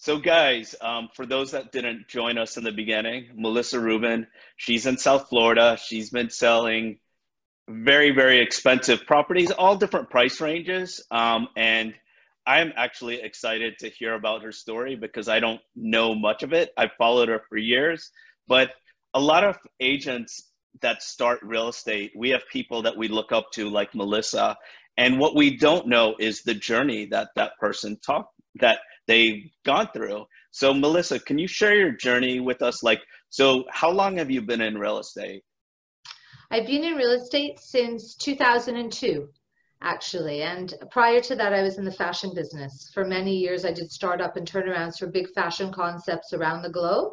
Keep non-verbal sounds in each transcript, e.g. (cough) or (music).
So, guys, um, for those that didn't join us in the beginning, Melissa Rubin, she's in South Florida. She's been selling very, very expensive properties, all different price ranges. Um, and I'm actually excited to hear about her story because I don't know much of it. I've followed her for years, but a lot of agents that start real estate, we have people that we look up to, like Melissa. And what we don't know is the journey that that person talked that they've gone through. So, Melissa, can you share your journey with us? Like, so how long have you been in real estate? I've been in real estate since 2002, actually. And prior to that, I was in the fashion business. For many years, I did startup and turnarounds for big fashion concepts around the globe.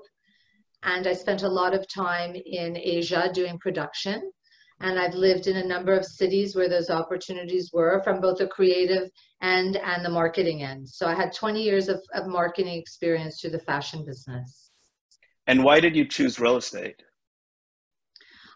And I spent a lot of time in Asia doing production. And I've lived in a number of cities where those opportunities were from both the creative end and the marketing end. So I had 20 years of, of marketing experience through the fashion business. And why did you choose real estate?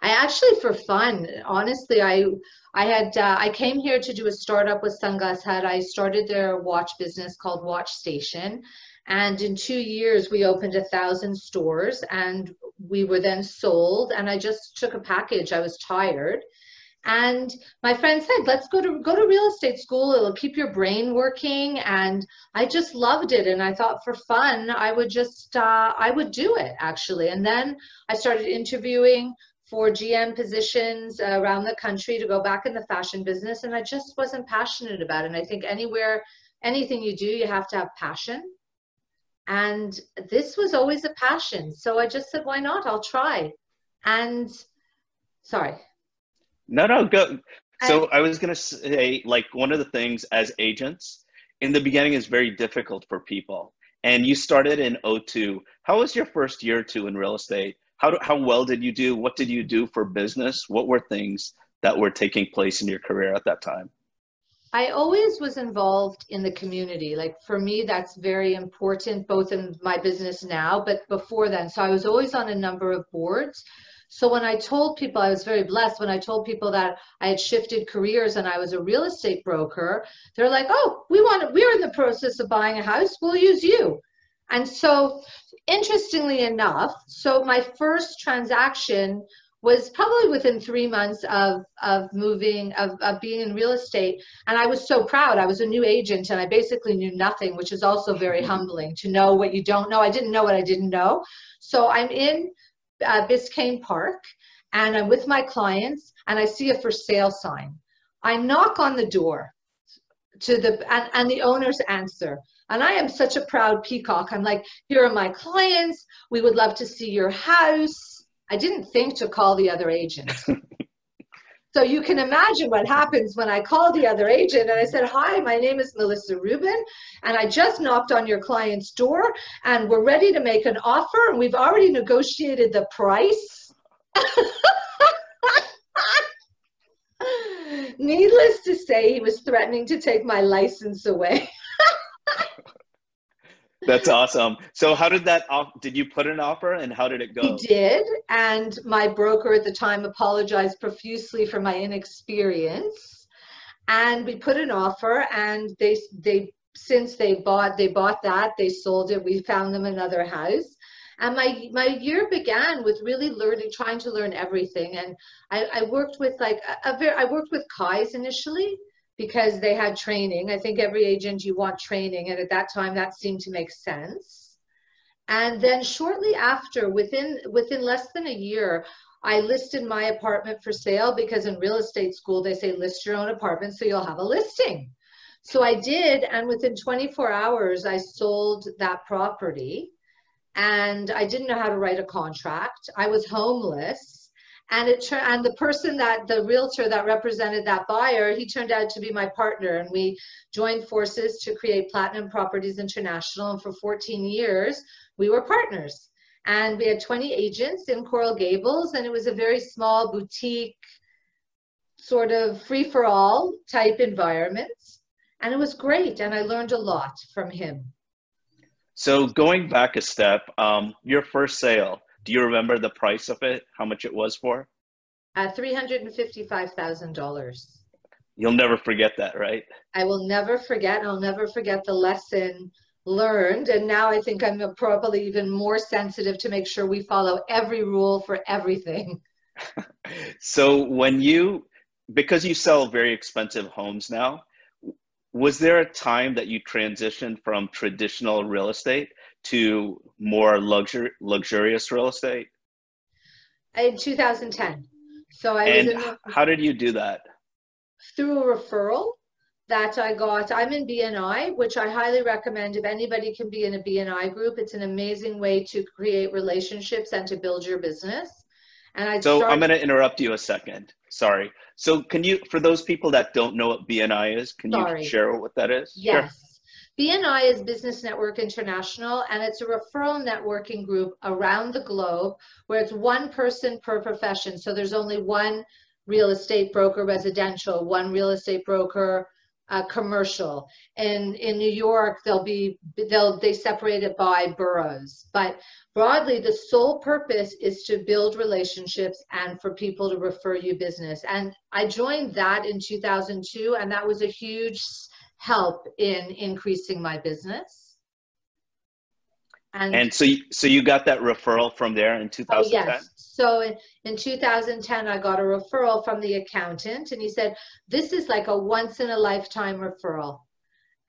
I actually, for fun, honestly, I I had uh, I came here to do a startup with Sunglass Hut. I started their watch business called Watch Station, and in two years we opened a thousand stores, and we were then sold. And I just took a package. I was tired, and my friend said, "Let's go to go to real estate school. It'll keep your brain working." And I just loved it, and I thought for fun I would just uh, I would do it actually. And then I started interviewing for GM positions around the country to go back in the fashion business. And I just wasn't passionate about it. And I think anywhere, anything you do, you have to have passion. And this was always a passion. So I just said, why not? I'll try. And sorry. No, no, go. So I was going to say, like, one of the things as agents in the beginning is very difficult for people. And you started in 02. How was your first year or two in real estate? how, how well did you do? What did you do for business? What were things that were taking place in your career at that time? I always was involved in the community. Like for me, that's very important, both in my business now, but before then. So I was always on a number of boards. So when I told people, I was very blessed when I told people that I had shifted careers and I was a real estate broker, they're like, oh, we want, we're in the process of buying a house, we'll use you. And so interestingly enough, so my first transaction was probably within three months of of moving of, of being in real estate and i was so proud i was a new agent and i basically knew nothing which is also very mm-hmm. humbling to know what you don't know i didn't know what i didn't know so i'm in uh, biscayne park and i'm with my clients and i see a for sale sign i knock on the door to the and, and the owners answer and I am such a proud peacock. I'm like, here are my clients. We would love to see your house. I didn't think to call the other agent. (laughs) so you can imagine what happens when I call the other agent and I said, Hi, my name is Melissa Rubin, and I just knocked on your client's door and we're ready to make an offer, and we've already negotiated the price. (laughs) Needless to say, he was threatening to take my license away. That's awesome. So how did that off did you put an offer and how did it go? He did, and my broker at the time apologized profusely for my inexperience. And we put an offer and they they since they bought they bought that, they sold it, we found them another house. And my my year began with really learning, trying to learn everything. And I, I worked with like a, a very I worked with Kai's initially because they had training. I think every agent you want training, and at that time that seemed to make sense. And then shortly after, within within less than a year, I listed my apartment for sale because in real estate school they say list your own apartment so you'll have a listing. So I did, and within 24 hours I sold that property. And I didn't know how to write a contract. I was homeless and it and the person that the realtor that represented that buyer he turned out to be my partner. And we joined forces to create platinum properties international. And for 14 years we were partners. And we had 20 agents in coral gables. And it was a very small boutique sort of free for all type environment. And it was great. And i learned a lot from him. So going back a step um, your first sale do you remember the price of it? How much it was for? Uh, three hundred and fifty-five thousand dollars. You'll never forget that, right? I will never forget. I'll never forget the lesson learned. And now I think I'm probably even more sensitive to make sure we follow every rule for everything. (laughs) so when you, because you sell very expensive homes now, was there a time that you transitioned from traditional real estate to more luxury luxurious real estate? In 2010. So I and was in the, how did you do that? Through a referral that I got. I'm in BNI, which I highly recommend if anybody can be in a BNI group. It's an amazing way to create relationships and to build your business. And I so started- I'm going to interrupt you a second. Sorry. So can you, for those people that don't know what BNI is, can Sorry. you share what that is? Yes. Sure. BNI is Business Network International, and it's a referral networking group around the globe where it's one person per profession. So there's only one real estate broker residential, one real estate broker uh, commercial. And in New York, they'll be they'll they separate it by boroughs. But broadly, the sole purpose is to build relationships and for people to refer you business. And I joined that in 2002, and that was a huge help in increasing my business. And, and so, you, so you got that referral from there in 2010? Oh, yes. So in, in 2010, I got a referral from the accountant, and he said, "This is like a once in a lifetime referral."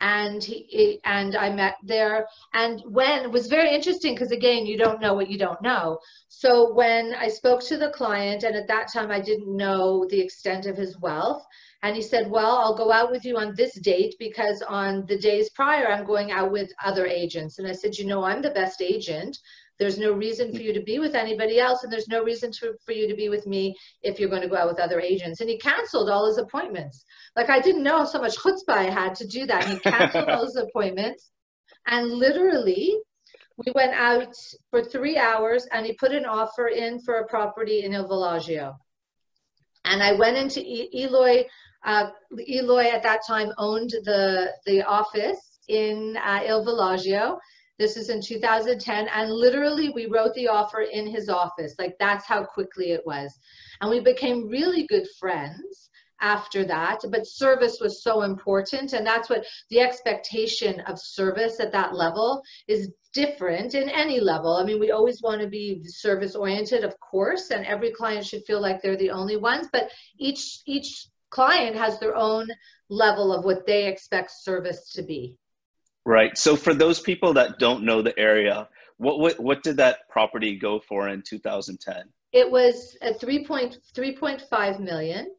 And he and I met there, and when it was very interesting because again, you don't know what you don't know. So when I spoke to the client, and at that time I didn't know the extent of his wealth, and he said, Well, I'll go out with you on this date because on the days prior, I'm going out with other agents. And I said, You know, I'm the best agent. There's no reason for you to be with anybody else, and there's no reason to, for you to be with me if you're going to go out with other agents. And he canceled all his appointments. Like I didn't know so much chutzpah I had to do that. He canceled all his appointments. And literally, we went out for three hours, and he put an offer in for a property in Il Villaggio. And I went into Eloy uh, Eloy at that time owned the, the office in uh, Il Villaggio. This is in 2010. And literally, we wrote the offer in his office. Like, that's how quickly it was. And we became really good friends after that. But service was so important. And that's what the expectation of service at that level is different in any level. I mean, we always want to be service oriented, of course, and every client should feel like they're the only ones. But each each client has their own level of what they expect service to be. Right. So for those people that don't know the area, what what, what did that property go for in 2010? It was at 3.3.5 million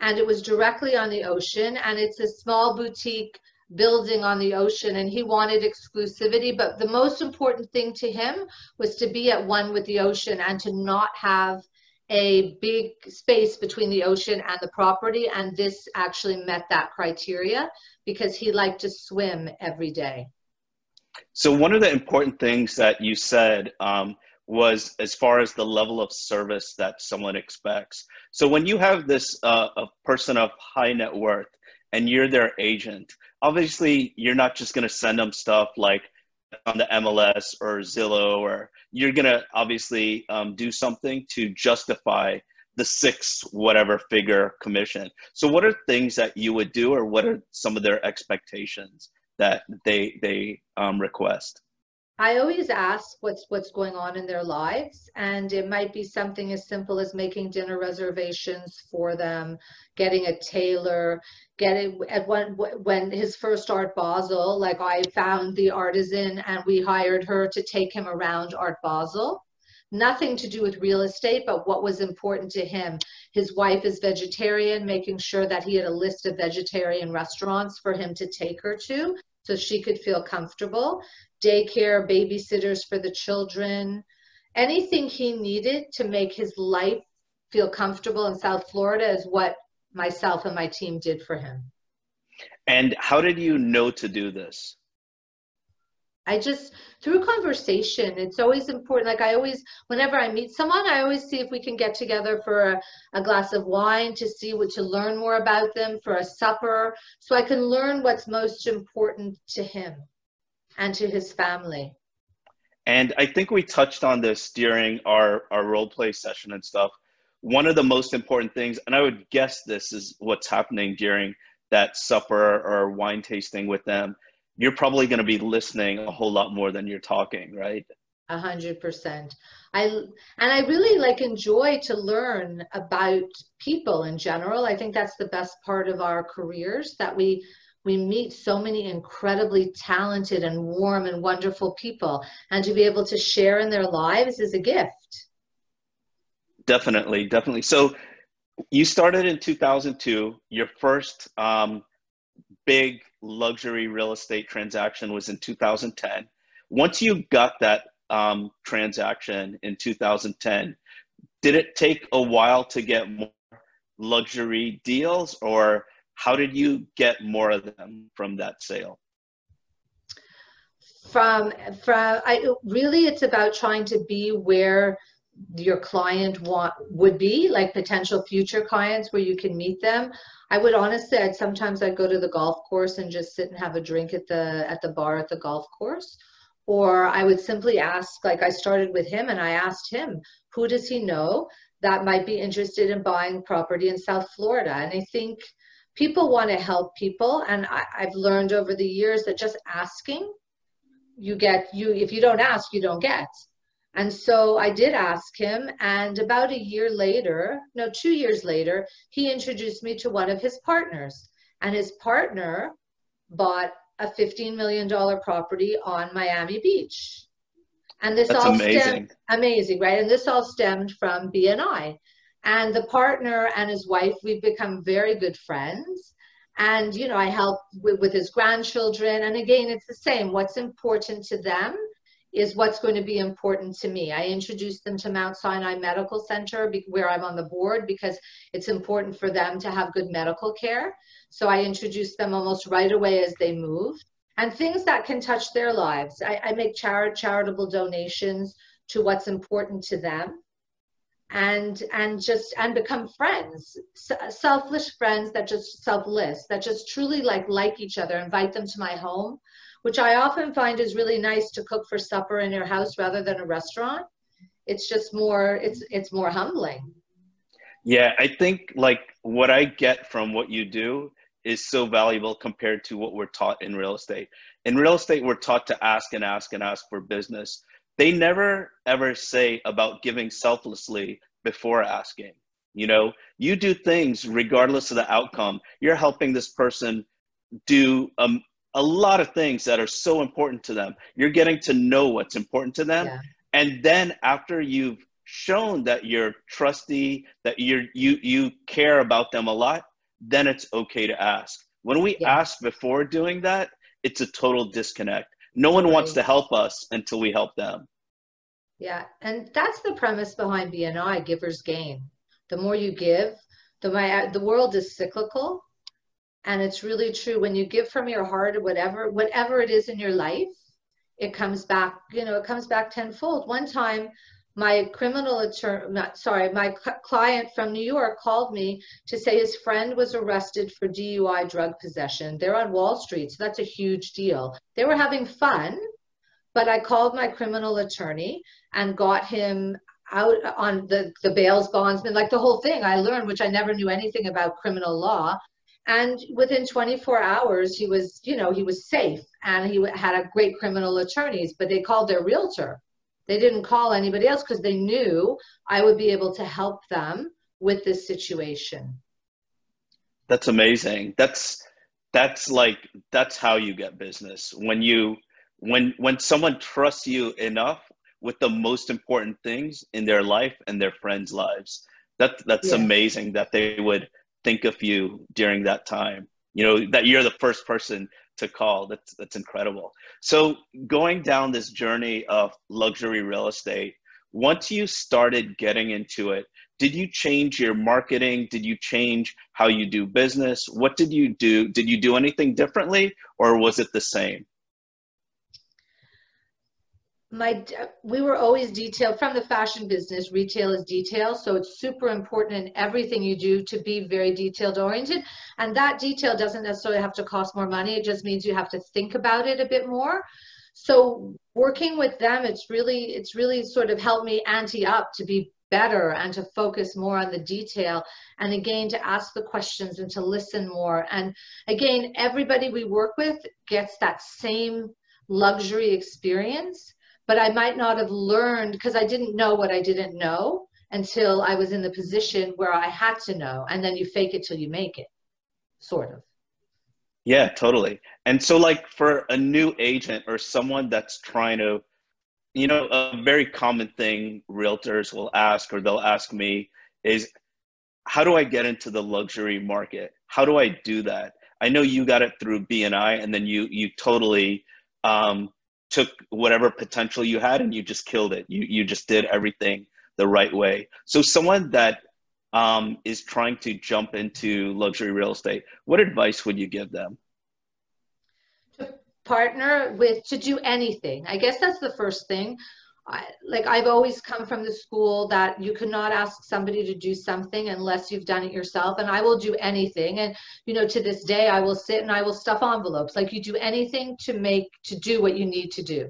and it was directly on the ocean and it's a small boutique building on the ocean and he wanted exclusivity but the most important thing to him was to be at one with the ocean and to not have a big space between the ocean and the property, and this actually met that criteria because he liked to swim every day. So, one of the important things that you said um, was as far as the level of service that someone expects. So, when you have this uh, a person of high net worth and you're their agent, obviously you're not just going to send them stuff like on the MLS or Zillow, or you're to obviously um, do something to justify the six whatever figure commission. So, what are things that you would do, or what are some of their expectations that they they um, request? I always ask what's what's going on in their lives, and it might be something as simple as making dinner reservations for them, getting a tailor, getting at when when his first art Basel, like I found the artisan and we hired her to take him around Art Basel. Nothing to do with real estate, but what was important to him. His wife is vegetarian, making sure that he had a list of vegetarian restaurants for him to take her to so she could feel comfortable daycare, babysitters for the children, anything he needed to make his life feel comfortable in South Florida is what myself and my team did for him. And how did you know to do this? I just through conversation, it's always important. Like I always, whenever I meet someone, I always see if we can get together for a, a, glass of wine to see what to learn more about them for a supper, so I can learn what's most important to him and to his family. And I think we touched on this during our, our role play session and stuff. One of the most important things, and I would guess this is what's happening during that supper or wine tasting with them. you're probably going to be listening a whole lot more than you're talking, right? A hundred percent. I and I really like enjoy to learn about people in general. I think that's the best part of our careers that we we meet so many incredibly talented and warm and wonderful people and to be able to share in their lives is a gift. Definitely definitely. So you started in 2002 your first um, big luxury real estate transaction was in 2010 once you got that um, transaction in 2010 did it take a while to get more luxury deals or how did you get more of them from that sale? From from i really it's about trying to be where your client want would be like potential future clients where you can meet them. I would honestly i'd sometimes i'd go to the golf course and just sit and have a drink at the at the bar at the golf course. Or i would simply ask like i started with him and i asked him who does he know that might be interested in buying property in south florida? And i think people want to help people and I, i've learned over the years that just asking you get you if you don't ask you don't get and so I did ask him, and about a year later, no, two years later, he introduced me to one of his partners. And his partner bought a $15 million property on Miami Beach. And this That's all amazing. stemmed amazing, right? And this all stemmed from BNI. And the partner and his wife, we've become very good friends. And, you know, I help with, with his grandchildren. And again, it's the same. What's important to them is what's going to be important to me. I introduced them to Mount Sinai Medical Center where I'm on the board because it's important for them to have good medical care. So I introduced them almost right away as they moved and things that can touch their lives. I, I make chari- charitable donations to what's important to them and and just and become friends selfless friends that just selfless that just truly like like each other invite them to my home which I often find is really nice to cook for supper in your house rather than a restaurant. It's just more it's it's more humbling. Yeah, I think like what I get from what you do is so valuable compared to what we're taught in real estate. In real estate, we're taught to ask and ask and ask for business. They never ever say about giving selflessly before asking. You know, you do things regardless of the outcome. You're helping this person do um, a lot of things that are so important to them. You're getting to know what's important to them. Yeah. And then after you've shown that you're trusty, that you're you you care about them a lot, then it's okay to ask. When we yeah. ask before doing that, it's a total disconnect. No one right. wants to help us until we help them. Yeah, and that's the premise behind BNI, givers gain. The more you give, the my the world is cyclical and it's really true when you give from your heart or whatever whatever it is in your life it comes back you know it comes back tenfold one time my criminal attorney not sorry my client from new york called me to say his friend was arrested for dui drug possession. They're on wall street so that's a huge deal. They were having fun but i called my criminal attorney and got him out on the the bails bondsman like the whole thing. I learned which i never knew anything about criminal law. And within 24 hours he was you know he was safe and he had a great criminal attorneys but they called their realtor they didn't call anybody else because they knew i would be able to help them with this situation. That's amazing. That's that's like that's how you get business. When you when when someone trusts you enough with the most important things in their life and their friends lives that that's yeah. amazing that they would think of you during that time. You know that you're the first person to call. That's that's incredible. So going down this journey of luxury real estate once you started getting into it did you change your marketing? Did you change how you do business? What did you do? Did you do anything differently or was it the same my we were always detailed from the fashion business retail is detail so it's super important in everything you do to be very detailed oriented. And that detail doesn't necessarily have to cost more money it just means you have to think about it a bit more. So working with them it's really it's really sort of helped me ante up to be better and to focus more on the detail and again to ask the questions and to listen more. And again everybody we work with gets that same luxury experience but i might not have learned because i didn't know what i didn't know until i was in the position where i had to know and then you fake it till you make it sort of yeah totally and so like for a new agent or someone that's trying to you know, a very common thing realtors will ask, or they'll ask me, is how do I get into the luxury market? How do I do that? I know you got it through BNI, and then you you totally um, took whatever potential you had and you just killed it. You you just did everything the right way. So someone that um, is trying to jump into luxury real estate, what advice would you give them? To partner with to do anything. I guess that's the first thing. I, like I've always come from the school that you cannot ask somebody to do something unless you've done it yourself. And I will do anything. And you know, to this day, I will sit and I will stuff envelopes. Like you do anything to make to do what you need to do.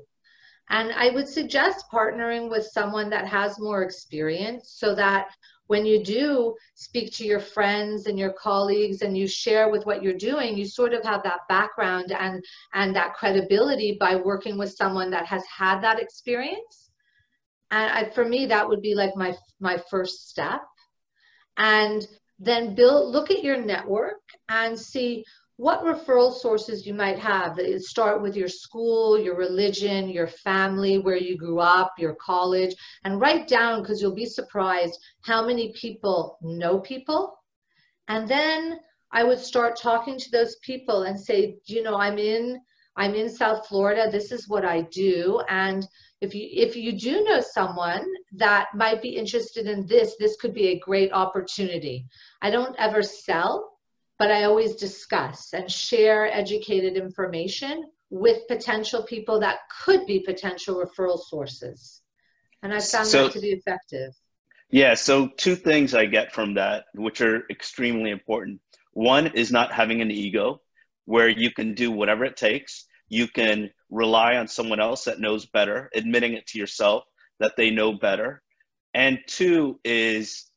And I would suggest partnering with someone that has more experience so that when you do speak to your friends and your colleagues and you share with what you're doing you sort of have that background and and that credibility by working with someone that has had that experience and I, for me that would be like my my first step and then build look at your network and see what referral sources you might have. Start with your school, your religion, your family, where you grew up, your college, and write down because you'll be surprised how many people know people. And then I would start talking to those people and say, you know, I'm in I'm in South Florida. This is what I do. And if you if you do know someone that might be interested in this, this could be a great opportunity. I don't ever sell but I always discuss and share educated information with potential people that could be potential referral sources. And I found so, that to be effective. Yeah, so two things I get from that, which are extremely important. One is not having an ego where you can do whatever it takes. You can rely on someone else that knows better, admitting it to yourself that they know better. And two is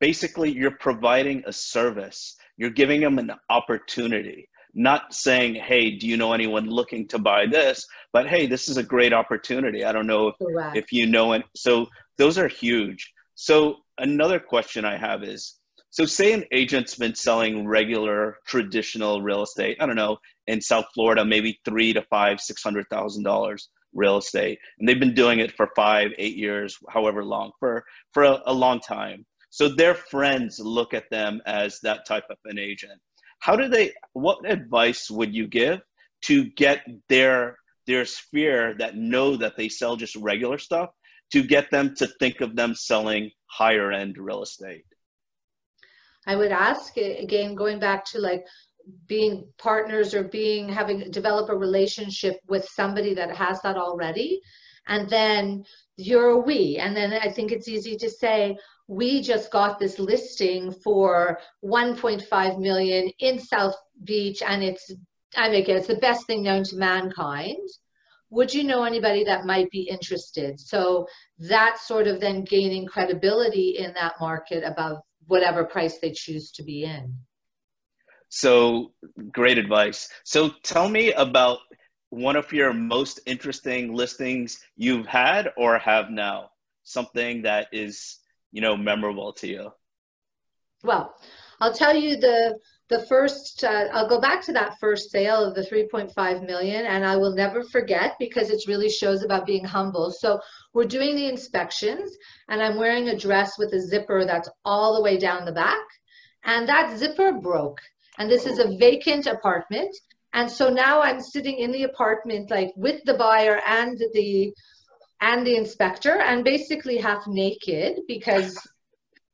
basically you're providing a service you're giving them an opportunity, not saying, hey, do you know anyone looking to buy this? But hey, this is a great opportunity. I don't know if, if you know it. So those are huge. So another question I have is, so say an agent's been selling regular traditional real estate, I don't know, in South Florida, maybe three to five, six hundred thousand dollars real estate. And they've been doing it for five, eight years, however long, for for a, a long time. So their friends look at them as that type of an agent. How do they, what advice would you give to get their, their sphere that know that they sell just regular stuff to get them to think of them selling higher end real estate? I would ask again, going back to like being partners or being having develop a relationship with somebody that has that already and then you're a we and then i think it's easy to say we just got this listing for 1.5 million in South Beach, and it's I make it, it's the best thing known to mankind. Would you know anybody that might be interested? So that's sort of then gaining credibility in that market above whatever price they choose to be in. So great advice. So tell me about one of your most interesting listings you've had or have now. Something that is you know memorable to you? Well, I'll tell you the the first uh, I'll go back to that first sale of the 3.5 million and I will never forget because it really shows about being humble. So we're doing the inspections and I'm wearing a dress with a zipper that's all the way down the back and that zipper broke. And this is a vacant apartment. And so now I'm sitting in the apartment like with the buyer and the and the inspector and basically half naked because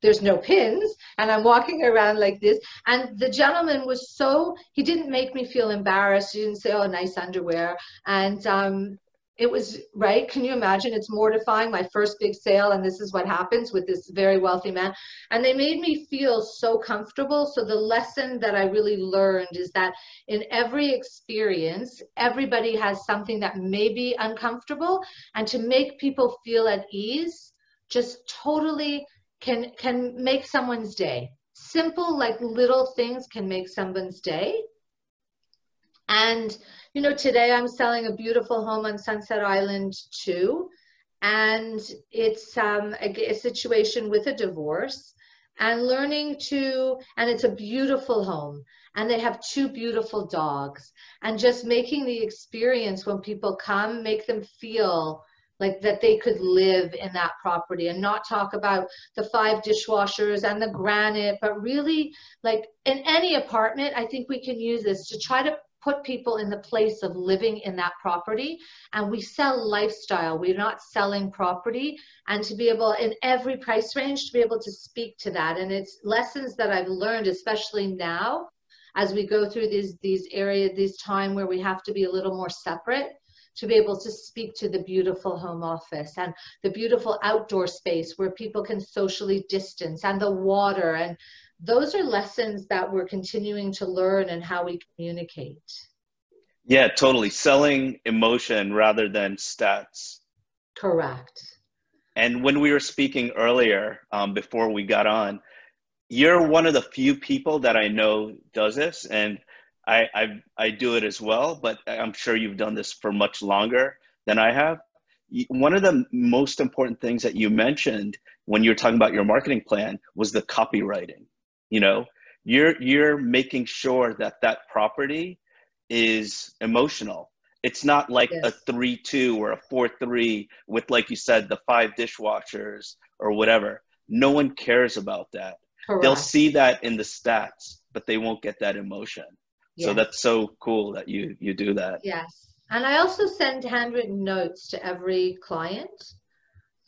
there's no pins. And i'm walking around like this. And the gentleman was so he didn't make me feel embarrassed. He didn't say oh nice underwear. And um, it was right? Can you imagine? It's mortifying my first big sale and this is what happens with this very wealthy man. And they made me feel so comfortable. So the lesson that i really learned is that in every experience everybody has something that may be uncomfortable. And to make people feel at ease just totally can can make someone's day. Simple like little things can make someone's day. And you know, today I'm selling a beautiful home on Sunset Island II, and it's um, a, a situation with a divorce and learning to and it's a beautiful home. And they have two beautiful dogs. And just making the experience when people come make them feel like that they could live in that property and not talk about the five dishwashers and the granite but really like in any apartment i think we can use this to try to put people in the place of living in that property and we sell lifestyle. We're not selling property. And to be able in every price range to be able to speak to that. And it's lessons that i've learned especially now as we go through these these areas this time where we have to be a little more separate to be able to speak to the beautiful home office and the beautiful outdoor space where people can socially distance and the water and those are lessons that we're continuing to learn and how we communicate. Yeah, totally. Selling emotion rather than stats. Correct. And when we were speaking earlier, um, before we got on, you're one of the few people that I know does this, and I, I I do it as well. But I'm sure you've done this for much longer than I have. One of the most important things that you mentioned when you were talking about your marketing plan was the copywriting you know you're you're making sure that that property is emotional. It's not like yes. a 3-2 or a 4-3 with like you said the five dishwashers or whatever. No one cares about that. Correct. they'll see that in the stats but they won't get that emotion. Yes. so that's so cool that you you do that. Yes. And i also send handwritten notes to every client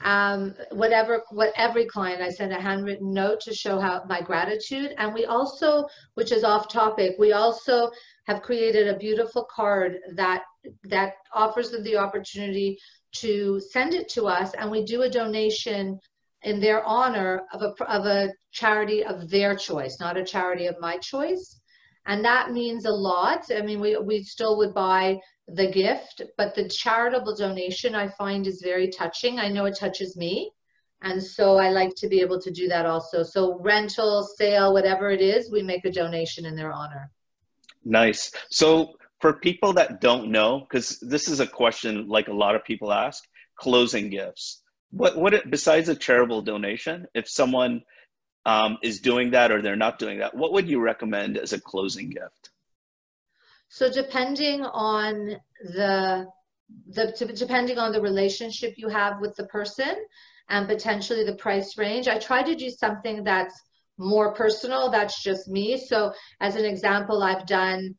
um, whatever what every client i send a handwritten note to show how my gratitude. And we also which is off topic we also have created a beautiful card that that offers them the opportunity to send it to us. And we do a donation in their honor of a of a charity of their choice not a charity of my choice and that means a lot i mean we we still would buy the gift, but the charitable donation I find is very touching. I know it touches me. And so I like to be able to do that also. So rental, sale, whatever it is, we make a donation in their honor. Nice. So for people that don't know, because this is a question like a lot of people ask, closing gifts. What what besides a charitable donation, if someone um, is doing that or they're not doing that, what would you recommend as a closing gift? So depending on the the depending on the relationship you have with the person and potentially the price range, I try to do something that's more personal. That's just me. So as an example, I've done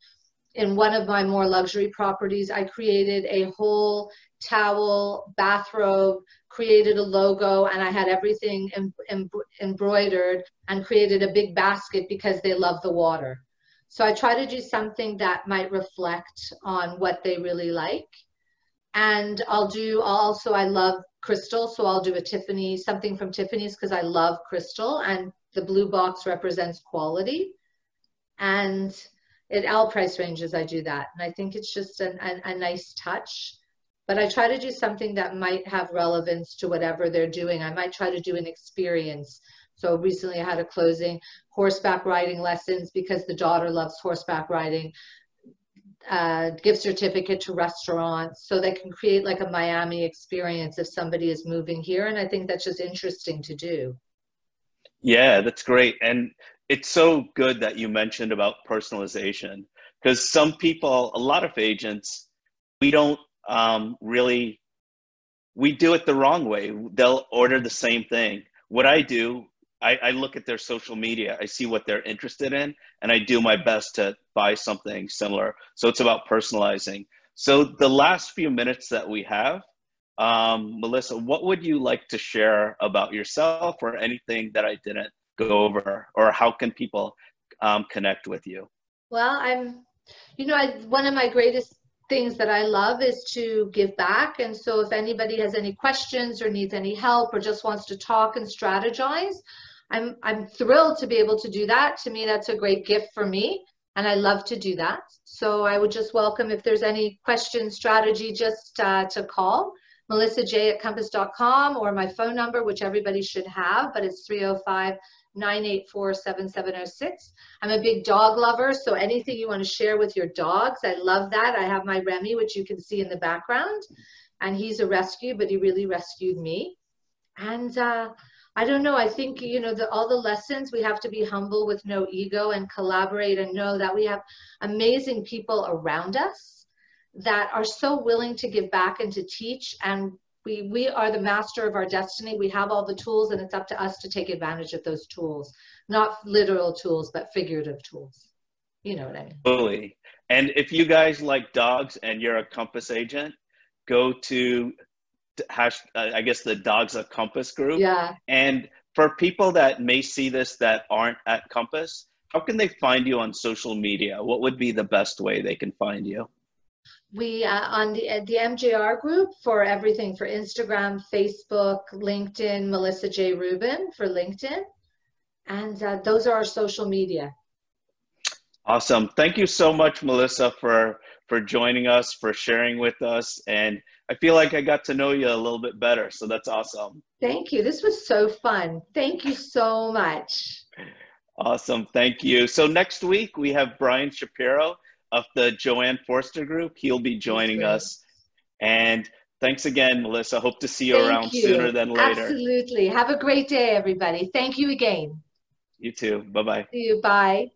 in one of my more luxury properties, I created a whole towel, bathrobe, created a logo, and I had everything em- em- embroidered and created a big basket because they love the water. So I try to do something that might reflect on what they really like. And I'll do also, I love crystal, so I'll do a Tiffany, something from Tiffany's because I love crystal and the blue box represents quality. And at all price ranges, I do that. And I think it's just an, a, a nice touch. But I try to do something that might have relevance to whatever they're doing. I might try to do an experience so recently I had a closing horseback riding lessons because the daughter loves horseback riding. Uh, gift certificate to restaurants so they can create like a Miami experience if somebody is moving here. And I think that's just interesting to do. Yeah, that's great. And it's so good that you mentioned about personalization because some people, a lot of agents, we don't um, really, we do it the wrong way. They'll order the same thing. What I do I, I, look at their social media, I see what they're interested in, and I do my best to buy something similar. So it's about personalizing. So the last few minutes that we have, um, Melissa, what would you like to share about yourself or anything that I didn't go over, or how can people um, connect with you? Well, I'm, you know, I, one of my greatest things that I love is to give back. And so if anybody has any questions or needs any help or just wants to talk and strategize, I'm I'm thrilled to be able to do that. To me, that's a great gift for me, and I love to do that. So I would just welcome if there's any question strategy, just uh, to call. melissaj at compass.com or my phone number, which everybody should have, but it's 305 984 7706. I'm a big dog lover, so anything you want to share with your dogs, I love that. I have my Remy, which you can see in the background, and he's a rescue, but he really rescued me. And uh, I don't know. I think, you know, the, all the lessons, we have to be humble with no ego and collaborate and know that we have amazing people around us that are so willing to give back and to teach. And we, we are the master of our destiny. We have all the tools and it's up to us to take advantage of those tools, not literal tools, but figurative tools. You know what I mean? Fully. And if you guys like dogs and you're a Compass agent, go to hash, uh, I guess the Dogs of Compass group. Yeah. And for people that may see this that aren't at Compass, how can they find you on social media? What would be the best way they can find you? We uh, on the the MJR group for everything for Instagram, Facebook, LinkedIn, Melissa J Rubin for LinkedIn, and uh, those are our social media. Awesome. Thank you so much, Melissa, for for joining us, for sharing with us, and I feel like I got to know you a little bit better. So that's awesome. Thank you. This was so fun. Thank you so much. Awesome. Thank you. So next week we have Brian Shapiro of the Joanne Forster Group. He'll be joining us. And thanks again, Melissa. Hope to see you Thank around you. sooner than later. Absolutely. Have a great day, everybody. Thank you again. You too. Bye bye. See you. Bye.